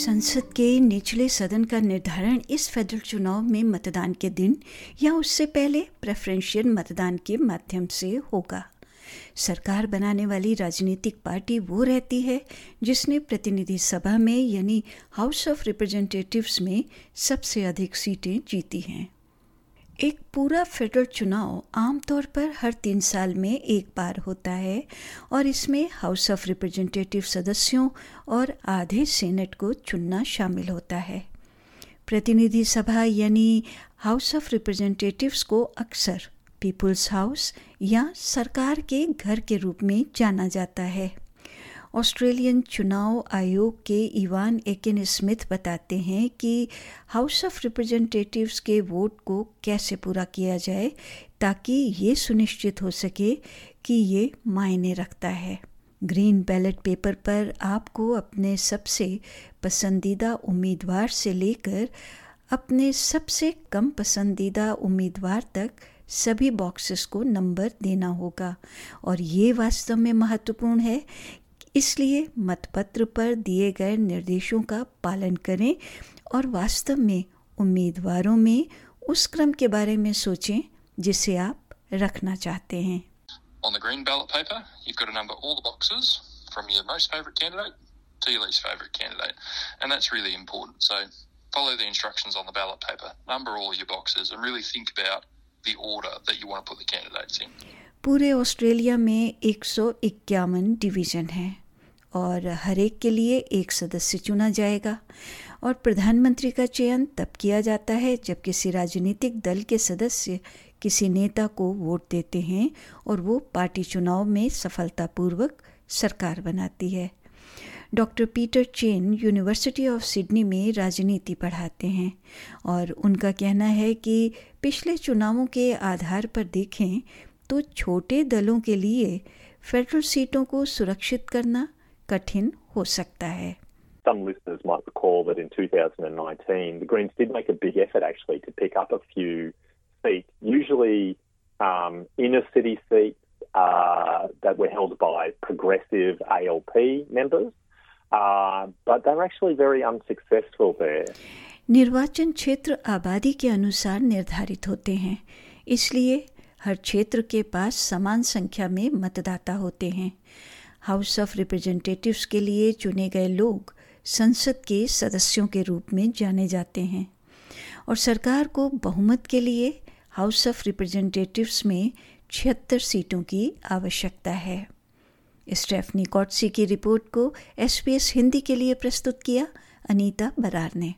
संसद के निचले सदन का निर्धारण इस फेडरल चुनाव में मतदान के दिन या उससे पहले प्रेफरेंशियल मतदान के माध्यम से होगा। सरकार बनाने वाली राजनीतिक पार्टी वो रहती है जिसने प्रतिनिधि सभा में यानी हाउस ऑफ़ रिप्रेजेंटेटिव्स में सबसे अधिक सीटें जीती हैं। एक पूरा फेडरल चुनाव आमतौर पर हर तीन साल में एक बार होता है और इसमें हाउस ऑफ़ रिप्रेजेंटेटिव सदस्यों और आधे सेनेट को चुनना शामिल होता है। प्रतिनिधि सभा यानी हाउस ऑफ़ रिप्रेजेंटेटिव्स को अक्सर पीपुल्स हाउस या सरकार के घर के रूप में जाना जाता है। ऑस्ट्रेलियन चुनाव आयोग के इवान एकिन स्मिथ बताते हैं कि हाउस ऑफ़ रिप्रेजेंटेटिव्स के वोट को कैसे पूरा किया जाए ताकि ये सुनिश्चित हो सके कि ये मायने रखता है। ग्रीन बैलेट पेपर पर आपको अपने सबसे पसंदीदा उम्मीदवार से लेकर अपने सबसे कम पसंदीदा उम्मीदवार तक सभी बॉक्सेस को नंबर देना होगा। और ये वास्तव में महत्वपूर्ण है इसलिए मतपत्र पर दिए गए निर्देशों का पालन करें और वास्तव में उम्मीदवारों में उस क्रम के बारे में सोचें जिसे आप रखना चाहते हैं On the green ballot paper, you've got to number all the boxes from your most favourite candidate to your least favourite candidate. And that's really important. So follow the instructions on the ballot paper, number all your boxes, and really think about the order that you want to put the candidates in. पूरे Australia में एक सौ इक्यावन division हैं और हर एक के लिए एक सदस्य चुना जाएगा। और प्रधानमंत्री का चयन तब किया जाता है जब किसी राजनीतिक दल के सदस्य किसी नेता को वोट देते हैं और वो पार्टी चुनाव में सफलतापूर्वक सरकार बनाती है। Doctor Peter Chen university of Sydney में राजनीति पढ़ाते हैं और उनका कहना है कि पिछले चुनावों के आधार पर देखें तो छोटे दलों के लिए फेडरल सीटों को सुरक्षित करना कठिन हो सकता है Some listeners might recall that in 2019, the Greens did make a big effort actually to pick up a few seats, usually um, inner city seats uh, that were held by progressive ALP members, uh, but they were actually very unsuccessful there. निर्वाचन क्षेत्र आबादी के अनुसार निर्धारित होते हैं इसलिए हर क्षेत्र के पास समान संख्या में मतदाता होते हैं। हाउस ऑफ़ रिप्रेजेंटेटिव्स के लिए चुने गए लोग संसद के सदस्यों के रूप में जाने जाते हैं। और सरकार को बहुमत के लिए हाउस ऑफ़ रिप्रेजेंटेटिव्स में छिहत्तर सीटों की आवश्यकता है। स्टेफनी कॉटसी की रिपोर्ट को एसपीएस हिंदी के लिए प्रस्तुत किया, अनीता बरार ने।